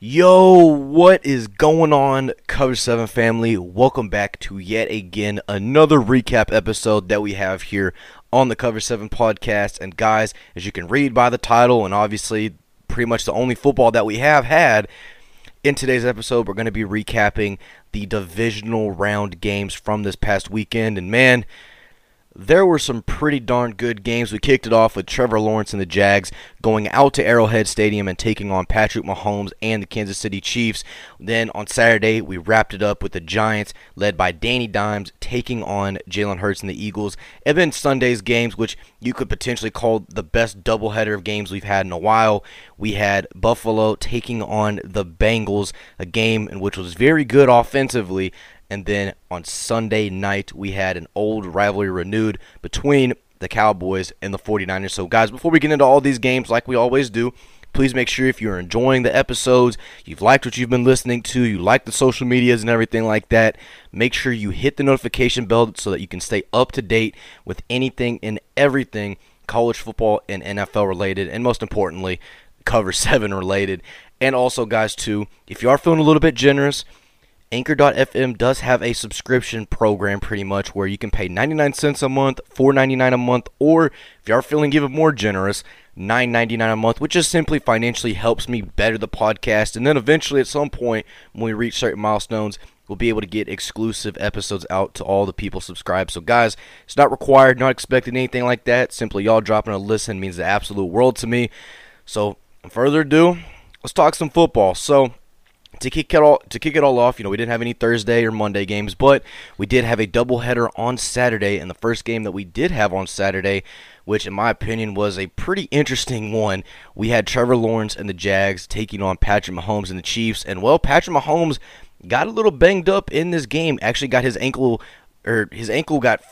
Yo, what is going on, Cover 7 family? Welcome back to yet again another recap episode that we have here on the Cover 7 podcast. And guys, as you can read by the title, and obviously pretty much the only football that we have had, in today's episode, we're going to be recapping the divisional round games from this past weekend. And man, there were some pretty darn good games. We kicked it off with Trevor Lawrence and the Jags going out to Arrowhead Stadium and taking on Patrick Mahomes and the Kansas City Chiefs. Then on Saturday, we wrapped it up with the Giants, led by Danny Dimes, taking on Jalen Hurts and the Eagles. And then Sunday's games, which you could potentially call the best doubleheader of games we've had in a while. We had Buffalo taking on the Bengals, a game in which was very good offensively and then on Sunday night, we had an old rivalry renewed between the Cowboys and the 49ers. So, guys, before we get into all these games, like we always do, please make sure if you're enjoying the episodes, you've liked what you've been listening to, you like the social medias and everything like that, make sure you hit the notification bell so that you can stay up to date with anything and everything college football and NFL related, and most importantly, Cover 7 related. And also, guys, too, if you are feeling a little bit generous, Anchor.fm does have a subscription program pretty much where you can pay 99 cents a month, 4.99 a month, or if you are feeling even more generous, 9.99 a month, which just simply financially helps me better the podcast. And then eventually, at some point, when we reach certain milestones, we'll be able to get exclusive episodes out to all the people subscribed. So, guys, it's not required, not expecting anything like that. Simply y'all dropping a listen means the absolute world to me. So, further ado, let's talk some football. So, to kick it all to kick it all off, you know, we didn't have any Thursday or Monday games, but we did have a doubleheader on Saturday, and the first game that we did have on Saturday, which in my opinion was a pretty interesting one, we had Trevor Lawrence and the Jags taking on Patrick Mahomes and the Chiefs, and well, Patrick Mahomes got a little banged up in this game. Actually, got his ankle or his ankle got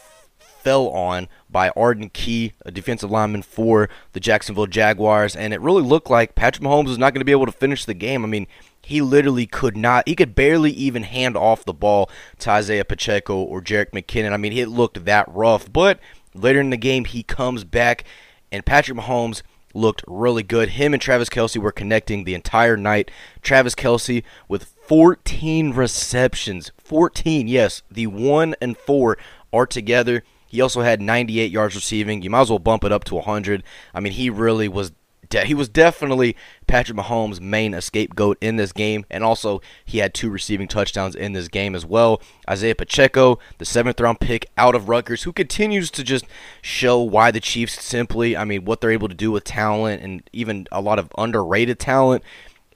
fell on by Arden Key, a defensive lineman for the Jacksonville Jaguars, and it really looked like Patrick Mahomes was not going to be able to finish the game. I mean, he literally could not, he could barely even hand off the ball to Isaiah Pacheco or Jerick McKinnon. I mean, it looked that rough. But later in the game, he comes back, and Patrick Mahomes looked really good. Him and Travis Kelce were connecting the entire night. Travis Kelce with 14 receptions. 14, yes. The 1 and 4 are together. He also had 98 yards receiving. You might as well bump it up to 100. I mean, he really was he was definitely Patrick Mahomes' main scapegoat in this game, and also he had two receiving touchdowns in this game as well. Isaiah Pacheco, the seventh round pick out of Rutgers, who continues to just show why the Chiefs simply, I mean, what they're able to do with talent and even a lot of underrated talent.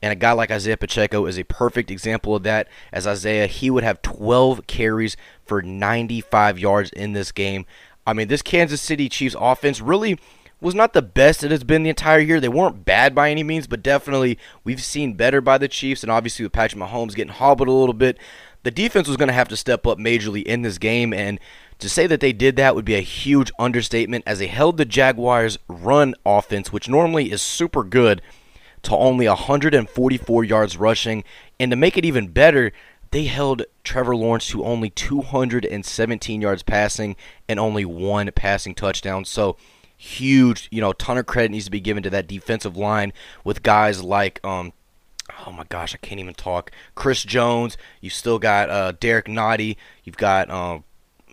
And a guy like Isaiah Pacheco is a perfect example of that. As Isaiah, he would have 12 carries for 95 yards in this game. I mean, this Kansas City Chiefs offense really was not the best it has been the entire year. They weren't bad by any means, but definitely we've seen better by the Chiefs. And obviously, with Patrick Mahomes getting hobbled a little bit, the defense was going to have to step up majorly in this game. And to say that they did that would be a huge understatement as they held the Jaguars' run offense, which normally is super good, to only 144 yards rushing. And to make it even better, they held Trevor Lawrence to only 217 yards passing and only one passing touchdown. So, huge, you know, ton of credit needs to be given to that defensive line with guys like um oh my gosh, I can't even talk. Chris Jones, you still got uh Derrick Nnadi, you've got um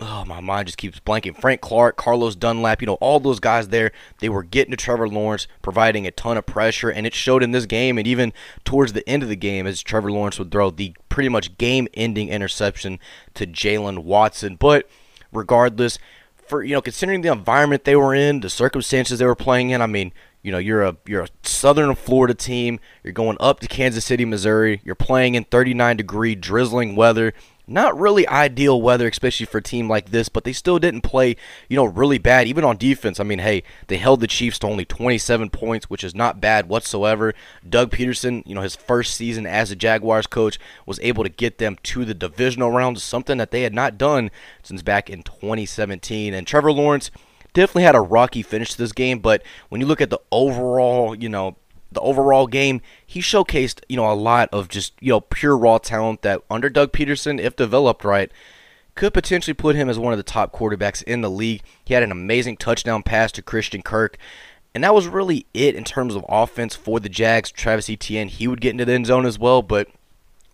oh my mind just keeps blanking. Frank Clark, Carlos Dunlap, you know, all those guys there, they were getting to Trevor Lawrence, providing a ton of pressure, and it showed in this game and even towards the end of the game as Trevor Lawrence would throw the pretty much game ending interception to Jaylen Watson. But regardless, for you know, considering the environment they were in, the circumstances they were playing in. I mean, you know, you're a you're a Southern Florida team. You're going up to Kansas City, Missouri. You're playing in 39 degree drizzling weather not really ideal weather, especially for a team like this, but they still didn't play, you know, really bad, even on defense. I mean, hey, they held the Chiefs to only 27 points, which is not bad whatsoever. Doug Pederson, you know, his first season as a Jaguars coach, was able to get them to the divisional round, something that they had not done since back in 2017. And Trevor Lawrence definitely had a rocky finish to this game, but when you look at the overall, you know, the overall game, he showcased, you know, a lot of just, you know, pure raw talent that under Doug Pederson, if developed right, could potentially put him as one of the top quarterbacks in the league. He had an amazing touchdown pass to Christian Kirk. And that was really it in terms of offense for the Jags. Travis Etienne, he would get into the end zone as well, but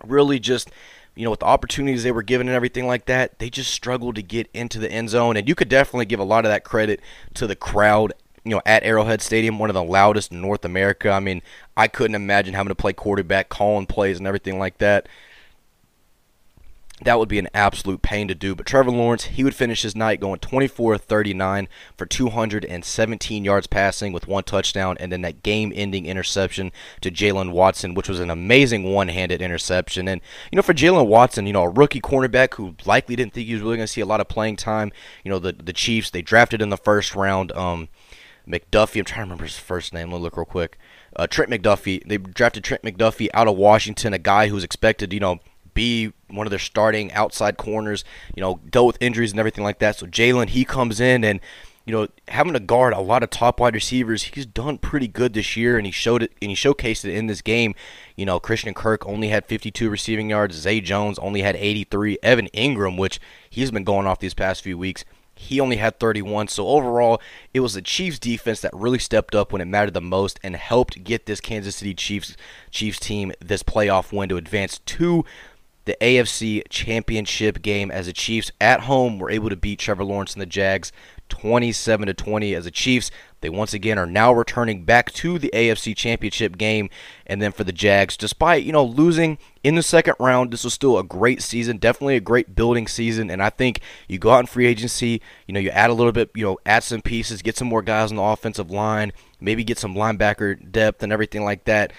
really just you know, with the opportunities they were given and everything like that, they just struggled to get into the end zone. And you could definitely give a lot of that credit to the crowd, you know, at Arrowhead Stadium, one of the loudest in North America. I mean, I couldn't imagine having to play quarterback, calling plays, and everything like that that would be an absolute pain to do. But Trevor Lawrence, he would finish his night going 24 39 for 217 yards passing with one touchdown, and then that game ending interception to Jaylen Watson, which was an amazing one handed interception. And, you know, for Jaylen Watson, you know, a rookie cornerback who likely didn't think he was really going to see a lot of playing time, you know, the, the Chiefs, they drafted in the first round. Um, McDuffie, I'm trying to remember his first name. Let me look real quick. Uh, Trent McDuffie. They drafted Trent McDuffie out of Washington, a guy who was expected, you know, be one of their starting outside corners, you know, dealt with injuries and everything like that. So Jaylen, he comes in and, you know, having to guard a lot of top wide receivers, he's done pretty good this year, and he showed it and he showcased it in this game. You know, Christian Kirk only had 52 receiving yards. Zay Jones only had 83. Evan Engram, which he's been going off these past few weeks, he only had 31. So overall, it was the Chiefs defense that really stepped up when it mattered the most and helped get this Kansas City Chiefs Chiefs team this playoff win to advance to the AFC Championship game as the Chiefs at home were able to beat Trevor Lawrence and the Jags 27 to 20 as the Chiefs. They once again are now returning back to the AFC Championship game. And then for the Jags despite you know losing in the second round this was still a great season definitely a great building season. And I think you go out in free agency you know you add a little bit you know add some pieces get some more guys on the offensive line maybe get some linebacker depth and everything like that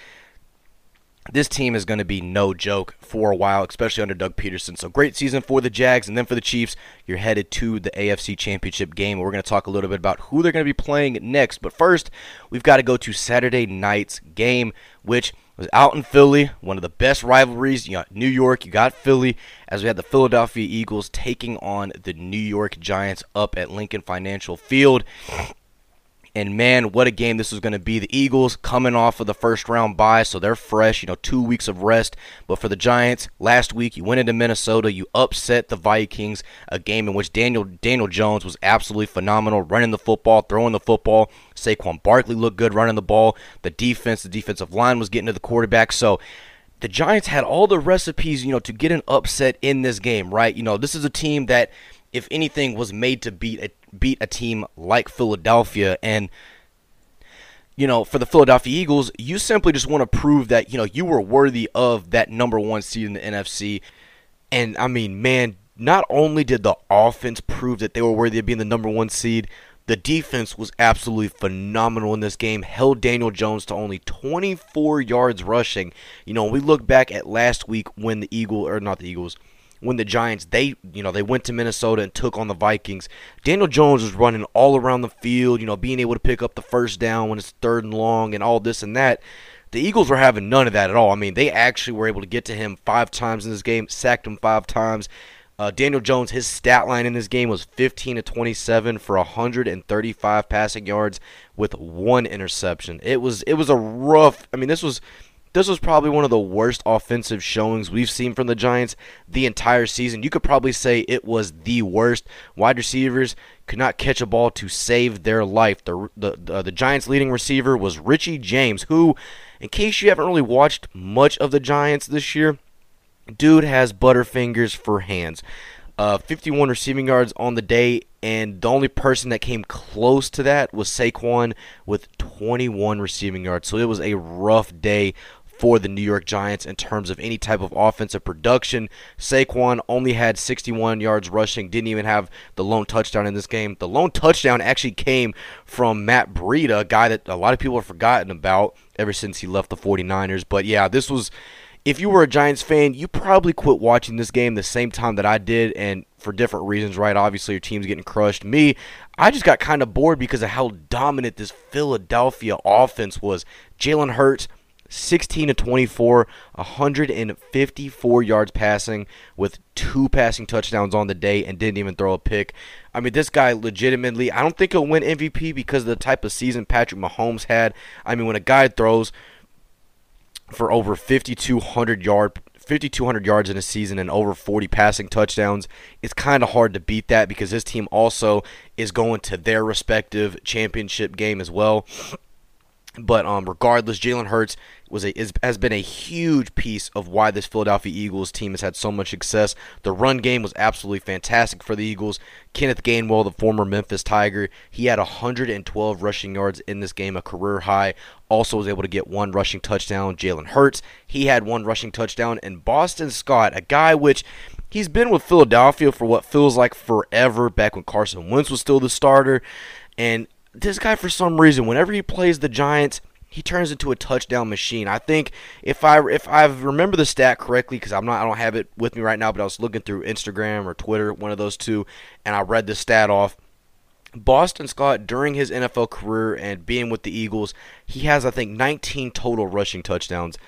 this team is going to be no joke for a while, especially under Doug Pederson. So great season for the Jags, and then for the Chiefs, you're headed to the AFC Championship game. We're going to talk a little bit about who they're going to be playing next. But first, we've got to go to Saturday night's game, which was out in Philly, one of the best rivalries. You got New York, you got Philly, as we had the Philadelphia Eagles taking on the New York Giants up at Lincoln Financial Field. And man, what a game this was going to be. The Eagles coming off of the first round bye, so they're fresh, you know, two weeks of rest. But for the Giants, last week you went into Minnesota, you upset the Vikings, a game in which Daniel Daniel Jones was absolutely phenomenal, running the football, throwing the football. Saquon Barkley looked good running the ball. The defense, the defensive line was getting to the quarterback. So the Giants had all the recipes, you know, to get an upset in this game, right? You know, this is a team that if anything, was made to beat a beat a team like Philadelphia. And you know, for the Philadelphia Eagles, you simply just want to prove that you know you were worthy of that number one seed in the NFC. And I mean, man, not only did the offense prove that they were worthy of being the number one seed, the defense was absolutely phenomenal in this game. Held Daniel Jones to only 24 yards rushing. You know, we look back at last week when the Eagle or not the Eagles, when the Giants they you know they went to Minnesota and took on the Vikings. Daniel Jones was running all around the field, you know, being able to pick up the first down when it's third and long and all this and that. The Eagles were having none of that at all. I mean, they actually were able to get to him five times in this game, sacked him five times. Uh, Daniel Jones, his stat line in this game was 15 to 27 for 135 passing yards with one interception. It was it was a rough. I mean, this was this was probably one of the worst offensive showings we've seen from the Giants the entire season. You could probably say it was the worst. Wide receivers could not catch a ball to save their life. The the the, the Giants' leading receiver was Richie James, who, in case you haven't really watched much of the Giants this year, dude has butterfingers for hands. Uh, 51 receiving yards on the day, and the only person that came close to that was Saquon with 21 receiving yards. So it was a rough day for the New York Giants in terms of any type of offensive production. Saquon only had 61 yards rushing, didn't even have the lone touchdown in this game. The lone touchdown actually came from Matt Breida, a guy that a lot of people have forgotten about ever since he left the 49ers. But yeah, this was if you were a Giants fan, you probably quit watching this game the same time that I did, and for different reasons, right? Obviously, your team's getting crushed. Me, I just got kind of bored because of how dominant this Philadelphia offense was. Jalen Hurts 16 to 24, 154 yards passing with two passing touchdowns on the day and didn't even throw a pick. I mean, this guy legitimately, I don't think he'll win MVP because of the type of season Patrick Mahomes had. I mean, when a guy throws for over 5200 yard 5,200 yards in a season and over 40 passing touchdowns. It's kind of hard to beat that because this team also is going to their respective championship game as well. But um, regardless, Jalen Hurts was a is, has been a huge piece of why this Philadelphia Eagles team has had so much success. The run game was absolutely fantastic for the Eagles. Kenneth Gainwell, the former Memphis Tiger, he had 112 rushing yards in this game, a career high. Also was able to get one rushing touchdown. Jalen Hurts, he had one rushing touchdown, and Boston Scott, a guy which he's been with Philadelphia for what feels like forever, back when Carson Wentz was still the starter, and this guy for some reason whenever he plays the Giants he turns into a touchdown machine. I think if I if I remember the stat correctly because I'm not I don't have it with me right now, but I was looking through Instagram or Twitter, one of those two, and I read the stat off. Boston Scott during his NFL career and being with the Eagles, he has I think 19 total rushing touchdowns.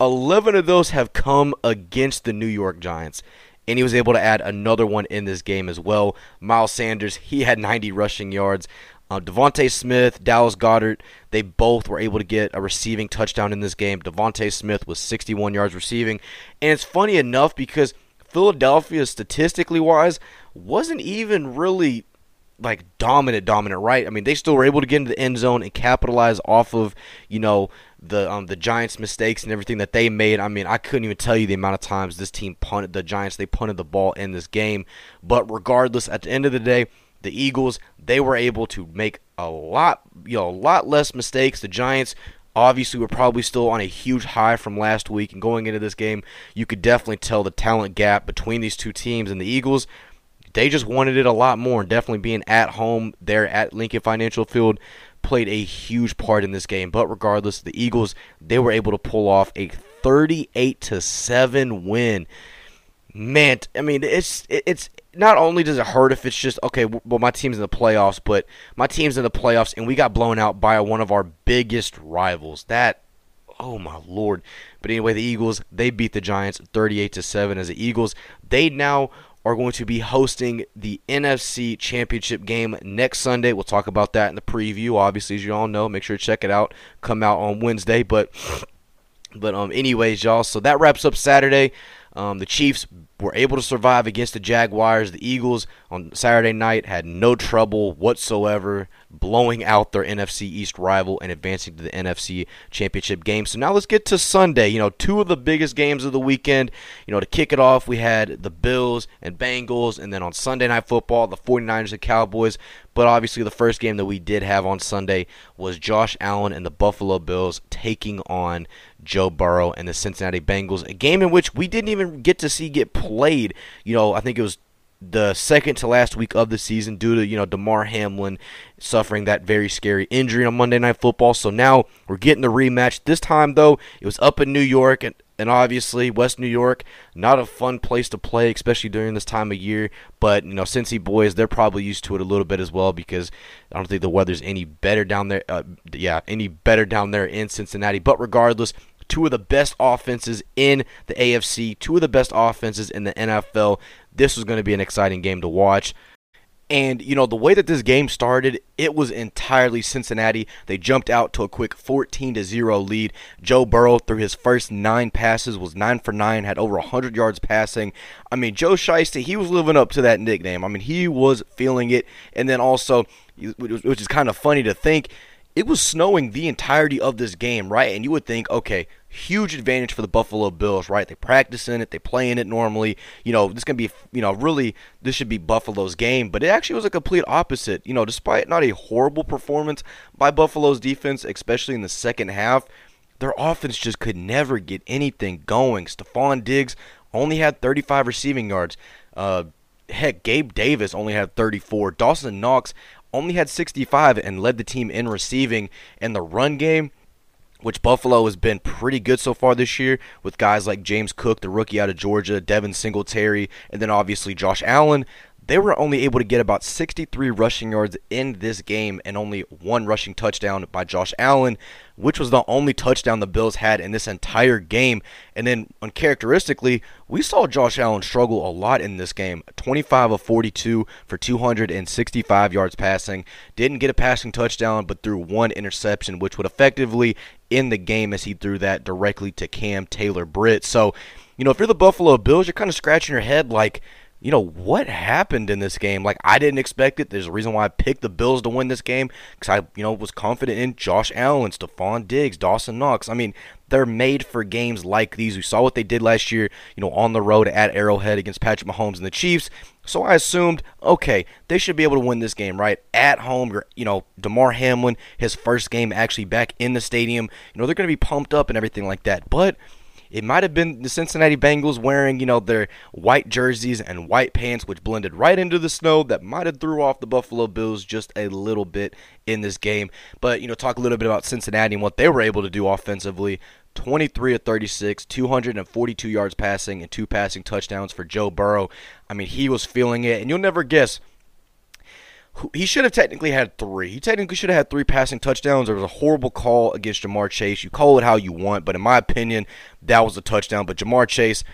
11 of those have come against the New York Giants and he was able to add another one in this game as well. Miles Sanders, he had 90 rushing yards. Uh, DeVonta Smith, Dallas Goedert, they both were able to get a receiving touchdown in this game. DeVonta Smith was 61 yards receiving, and it's funny enough because Philadelphia, statistically wise, wasn't even really like dominant, dominant, right? I mean, they still were able to get into the end zone and capitalize off of you know the um, the Giants' mistakes and everything that they made. I mean, I couldn't even tell you the amount of times this team punted the Giants. They punted the ball in this game, but regardless, at the end of the day, the Eagles they were able to make a lot you know a lot less mistakes. The Giants obviously were probably still on a huge high from last week and going into this game you could definitely tell the talent gap between these two teams and the Eagles they just wanted it a lot more and definitely being at home there at Lincoln Financial Field played a huge part in this game but regardless the Eagles they were able to pull off a 38 to 7 win man I mean it's it's not only does it hurt if it's just okay, well my team's in the playoffs, but my team's in the playoffs and we got blown out by one of our biggest rivals. That oh my lord. But anyway, the Eagles, they beat the Giants 38 to 7 as the Eagles, they now are going to be hosting the NFC Championship game next Sunday. We'll talk about that in the preview. Obviously, as you all know, make sure to check it out. Come out on Wednesday, but but um anyways, y'all, so that wraps up Saturday. Um, the Chiefs were able to survive against the Jaguars. The Eagles on Saturday night had no trouble whatsoever blowing out their NFC East rival and advancing to the NFC Championship game. So now let's get to Sunday. You know, two of the biggest games of the weekend. You know, to kick it off, we had the Bills and Bengals, and then on Sunday Night Football, the 49ers and Cowboys. But obviously, the first game that we did have on Sunday was Josh Allen and the Buffalo Bills taking on Joe Burrow and the Cincinnati Bengals. A game in which we didn't even get to see get played. You know, I think it was the second to last week of the season due to you know Damar Hamlin suffering that very scary injury on Monday Night Football. So now we're getting the rematch. This time though, it was up in New York and. And obviously, West New York, not a fun place to play, especially during this time of year. But you know, Cincy boys, they're probably used to it a little bit as well because I don't think the weather's any better down there. Uh, yeah, any better down there in Cincinnati. But regardless, two of the best offenses in the AFC, two of the best offenses in the NFL. This was going to be an exciting game to watch. And, you know, the way that this game started, it was entirely Cincinnati. They jumped out to a quick 14 to 0 lead. Joe Burrow, through his first nine passes, was 9 for 9, had over 100 yards passing. I mean, Joe Shiesty, he was living up to that nickname. I mean, he was feeling it. And then also, which is kind of funny to think, it was snowing the entirety of this game, right? And you would think, okay, huge advantage for the Buffalo Bills, right? They practice in it, they play in it normally. You know, this can be, you know, really, this should be Buffalo's game. But it actually was a complete opposite. You know, despite not a horrible performance by Buffalo's defense, especially in the second half, their offense just could never get anything going. Stefon Diggs only had 35 receiving yards. Uh, heck, Gabe Davis only had 34. Dawson Knox only had 65 and led the team in receiving. And the run game, which Buffalo has been pretty good so far this year with guys like James Cook, the rookie out of Georgia, Devin Singletary, and then obviously Josh Allen. They were only able to get about 63 rushing yards in this game and only one rushing touchdown by Josh Allen, which was the only touchdown the Bills had in this entire game. And then, uncharacteristically, we saw Josh Allen struggle a lot in this game 25 of 42 for 265 yards passing. Didn't get a passing touchdown, but threw one interception, which would effectively end the game as he threw that directly to Cam Taylor Britt. So, you know, if you're the Buffalo Bills, you're kind of scratching your head like, you know, what happened in this game? Like, I didn't expect it. There's a reason why I picked the Bills to win this game because I, you know, was confident in Josh Allen, Stefon Diggs, Dawson Knox. I mean, they're made for games like these. We saw what they did last year, you know, on the road at Arrowhead against Patrick Mahomes and the Chiefs. So I assumed, okay, they should be able to win this game, right? At home, you know, Damar Hamlin, his first game actually back in the stadium. You know, they're going to be pumped up and everything like that. But it might have been the Cincinnati Bengals wearing, you know, their white jerseys and white pants, which blended right into the snow that might have threw off the Buffalo Bills just a little bit in this game. But, you know, talk a little bit about Cincinnati and what they were able to do offensively. 23 of 36, 242 yards passing, and two passing touchdowns for Joe Burrow. I mean, he was feeling it, and you'll never guess – he should have technically had three. He technically should have had three passing touchdowns. There was a horrible call against Ja'Marr Chase. You call it how you want, but in my opinion, that was a touchdown. But Ja'Marr Chase,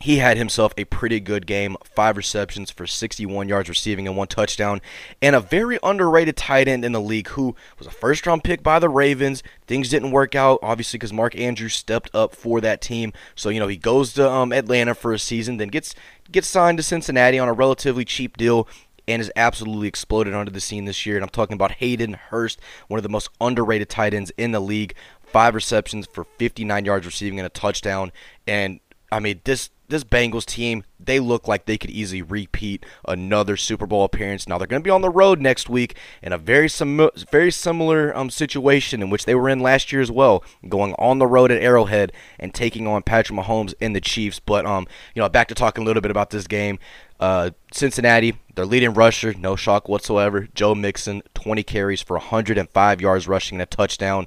he had himself a pretty good game. Five receptions for 61 yards receiving and one touchdown. And a very underrated tight end in the league who was a first round pick by the Ravens. Things didn't work out, obviously, because Mark Andrews stepped up for that team. So, you know, he goes to um, Atlanta for a season, then gets gets signed to Cincinnati on a relatively cheap deal and has absolutely exploded onto the scene this year. And I'm talking about Hayden Hurst, one of the most underrated tight ends in the league. Five receptions for 59 yards receiving and a touchdown. And I mean, this this Bengals team, they look like they could easily repeat another Super Bowl appearance. Now they're going to be on the road next week in a very sim- very similar um, situation in which they were in last year as well, going on the road at Arrowhead and taking on Patrick Mahomes and the Chiefs. But um, you know, back to talking a little bit about this game. Uh, Cincinnati, their leading rusher, no shock whatsoever. Joe Mixon, 20 carries for 105 yards rushing and a touchdown.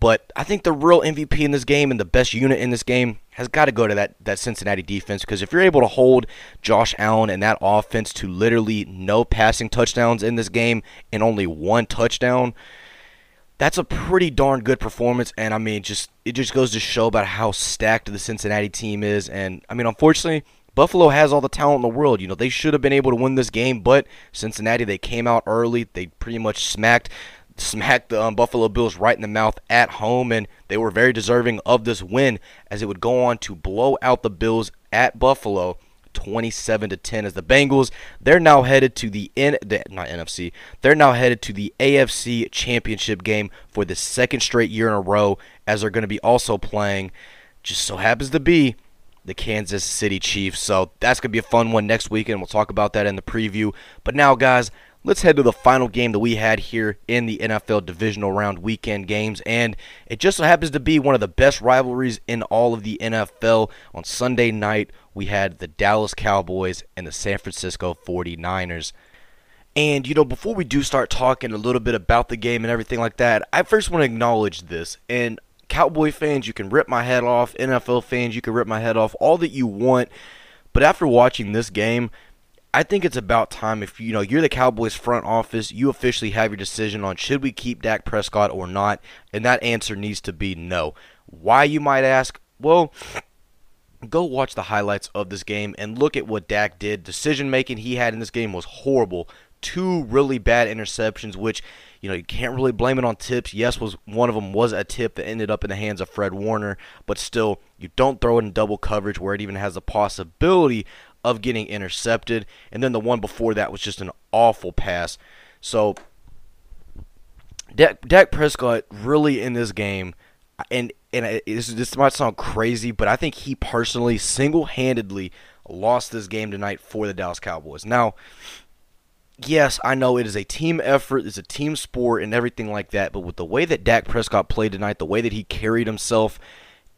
But I think the real MVP in this game and the best unit in this game has got to go to that, that Cincinnati defense because if you're able to hold Josh Allen and that offense to literally no passing touchdowns in this game and only one touchdown, that's a pretty darn good performance. And I mean, just it just goes to show about how stacked the Cincinnati team is. And I mean, unfortunately, Buffalo has all the talent in the world. You know, they should have been able to win this game, but Cincinnati, they came out early. They pretty much smacked smacked the um, Buffalo Bills right in the mouth at home, and they were very deserving of this win as it would go on to blow out the Bills at Buffalo. 27 to 10 as the Bengals they're now headed to the N not NFC they're now headed to the AFC championship game for the second straight year in a row as they're going to be also playing just so happens to be the Kansas City Chiefs. So that's going to be a fun one next week, and we'll talk about that in the preview. But now, guys, let's head to the final game that we had here in the NFL divisional round weekend games. And it just so happens to be one of the best rivalries in all of the NFL. On Sunday night, we had the Dallas Cowboys and the San Francisco 49ers. And, you know, before we do start talking a little bit about the game and everything like that, I first want to acknowledge this. And Cowboy fans, you can rip my head off. NFL fans, you can rip my head off. All that you want. But after watching this game, I think it's about time if you know you're the Cowboys front office, you officially have your decision on should we keep Dak Prescott or not, and that answer needs to be no. Why you might ask? Well, go watch the highlights of this game and look at what Dak did. Decision making he had in this game was horrible. Two really bad interceptions, which you know, you can't really blame it on tips. Yes, was one of them was a tip that ended up in the hands of Fred Warner, but still, you don't throw it in double coverage where it even has the possibility of getting intercepted. And then the one before that was just an awful pass. So Dak, Dak Prescott really in this game, and and this, this might sound crazy, but I think he personally single-handedly lost this game tonight for the Dallas Cowboys. Now, yes, I know it is a team effort, it's a team sport, and everything like that. But with the way that Dak Prescott played tonight, the way that he carried himself,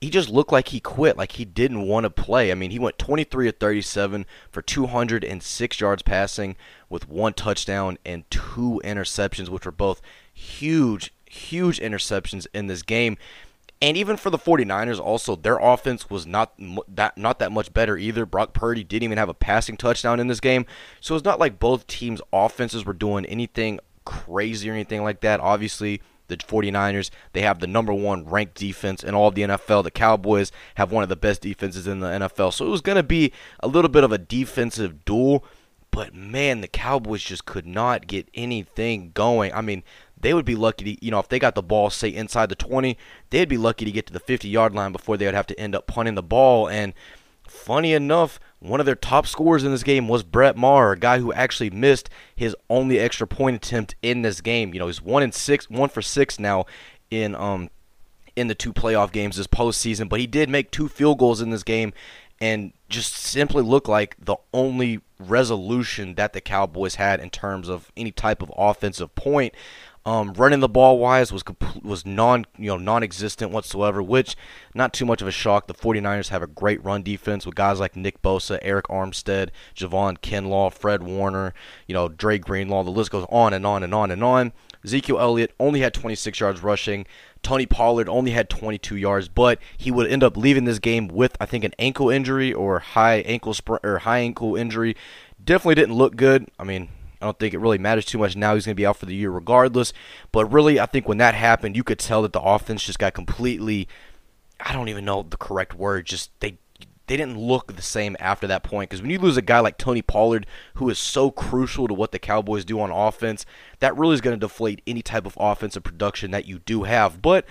he just looked like he quit, like he didn't want to play. I mean, he went 23 of 37 for 206 yards passing with one touchdown and two interceptions, which were both huge, huge interceptions in this game. And even for the 49ers, also their offense was not that not that much better either. Brock Purdy didn't even have a passing touchdown in this game, so it's not like both teams' offenses were doing anything crazy or anything like that. Obviously, the 49ers, they have the number one ranked defense in all of the NFL. The Cowboys have one of the best defenses in the NFL, so it was going to be a little bit of a defensive duel. But man, the Cowboys just could not get anything going. I mean, they would be lucky to, you know, if they got the ball, say, inside the 20, they'd be lucky to get to the 50 yard line before they would have to end up punting the ball. And funny enough, one of their top scorers in this game was Brett Maher, a guy who actually missed his only extra point attempt in this game. You know, he's one in six, one for six now in um in the two playoff games this postseason, but he did make two field goals in this game and just simply looked like the only resolution that the Cowboys had in terms of any type of offensive point. Um, running the ball wise was was non you know non-existent whatsoever, which not too much of a shock. The 49ers have a great run defense with guys like Nick Bosa, Arik Armstead, Javon Kinlaw, Fred Warner, you know Dre Greenlaw. The list goes on and on and on and on. Ezekiel Elliott only had 26 yards rushing. Tony Pollard only had 22 yards, but he would end up leaving this game with I think an ankle injury or high ankle sp- or high ankle injury. Definitely didn't look good. I mean, I don't think it really matters too much now. He's going to be out for the year regardless. But really, I think when that happened, you could tell that the offense just got completely. I don't even know the correct word. Just they they didn't look the same after that point. Because when you lose a guy like Tony Pollard, who is so crucial to what the Cowboys do on offense, that really is going to deflate any type of offensive production that you do have. But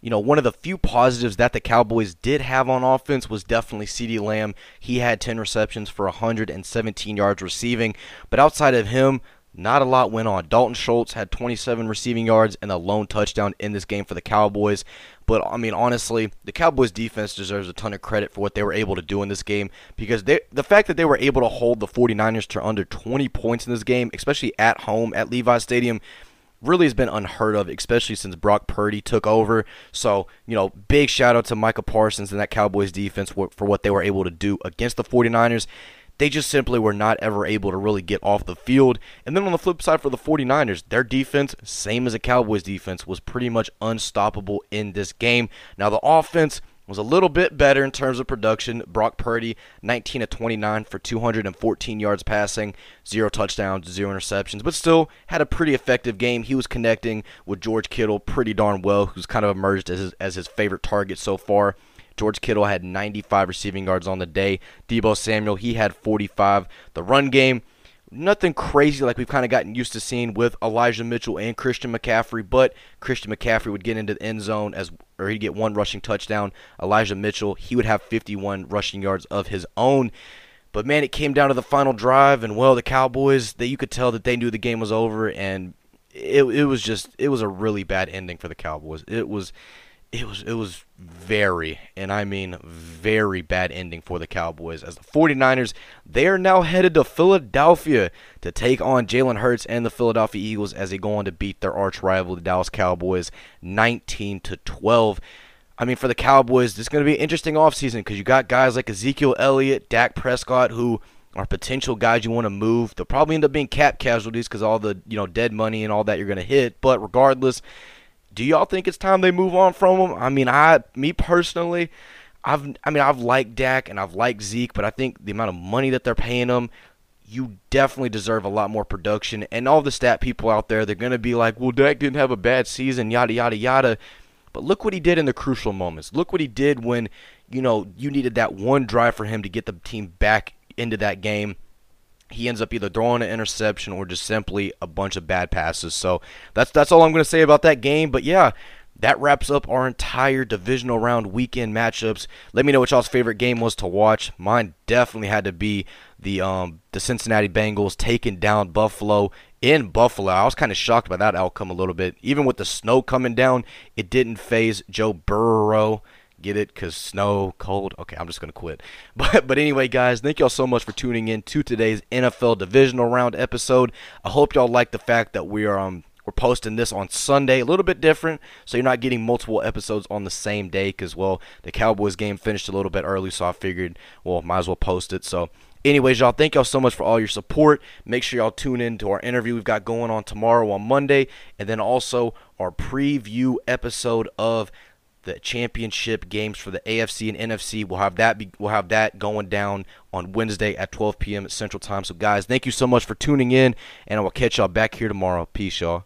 you know, one of the few positives that the Cowboys did have on offense was definitely CeeDee Lamb. He had 10 receptions for 117 yards receiving, but outside of him, not a lot went on. Dalton Schultz had 27 receiving yards and a lone touchdown in this game for the Cowboys. But I mean, honestly, the Cowboys defense deserves a ton of credit for what they were able to do in this game because they, the fact that they were able to hold the 49ers to under 20 points in this game, especially at home at Levi Stadium, really has been unheard of, especially since Brock Purdy took over. So, you know, big shout out to Micah Parsons and that Cowboys defense for, for what they were able to do against the 49ers. They just simply were not ever able to really get off the field. And then on the flip side for the 49ers, their defense, same as the Cowboys defense, was pretty much unstoppable in this game. Now, the offense was a little bit better in terms of production. Brock Purdy, 19 of 29 for 214 yards passing, zero touchdowns, zero interceptions, but still had a pretty effective game. He was connecting with George Kittle pretty darn well, who's kind of emerged as his, as his favorite target so far. George Kittle had 95 receiving yards on the day. Deebo Samuel, he had 45. The run game, nothing crazy like we've kind of gotten used to seeing with Elijah Mitchell and Christian McCaffrey, but Christian McCaffrey would get into the end zone as or he'd get one rushing touchdown. Elijah Mitchell, he would have 51 rushing yards of his own. But man, it came down to the final drive, and well, the Cowboys, that you could tell that they knew the game was over, and it it was just it was a really bad ending for the Cowboys. It was it was it was very and I mean very bad ending for the Cowboys as the 49ers they are now headed to Philadelphia to take on Jalen Hurts and the Philadelphia Eagles as they go on to beat their arch rival the Dallas Cowboys 19 to 12. I mean for the Cowboys this is going to be an interesting offseason cuz you got guys like Ezekiel Elliott, Dak Prescott who are potential guys you want to move. They'll probably end up being cap casualties cuz all the, you know, dead money and all that you're going to hit, but regardless do y'all think it's time they move on from him? I mean, I, me personally, I've, I mean, I've liked Dak and I've liked Zeke, but I think the amount of money that they're paying them, you definitely deserve a lot more production. And all the stat people out there, they're gonna be like, well, Dak didn't have a bad season, yada yada yada. But look what he did in the crucial moments. Look what he did when, you know, you needed that one drive for him to get the team back into that game he ends up either throwing an interception or just simply a bunch of bad passes. So that's that's all I'm going to say about that game. But yeah, that wraps up our entire divisional round weekend matchups. Let me know what y'all's favorite game was to watch. Mine definitely had to be the um the Cincinnati Bengals taking down Buffalo in Buffalo. I was kind of shocked by that outcome a little bit. Even with the snow coming down, it didn't phase Joe Burrow Get it? Cause snow, cold. Okay, I'm just gonna quit. But but anyway, guys, thank y'all so much for tuning in to today's NFL divisional round episode. I hope y'all like the fact that we are um we're posting this on Sunday, a little bit different, so you're not getting multiple episodes on the same day. Because well, the Cowboys game finished a little bit early, so I figured well might as well post it. So. Anyways, y'all, thank y'all so much for all your support. Make sure y'all tune in to our interview we've got going on tomorrow on Monday, and then also our preview episode of the championship games for the AFC and NFC. We'll have that be, we'll have that going down on Wednesday at 12 p.m. Central Time. So guys, thank you so much for tuning in, and I will catch y'all back here tomorrow. Peace, y'all.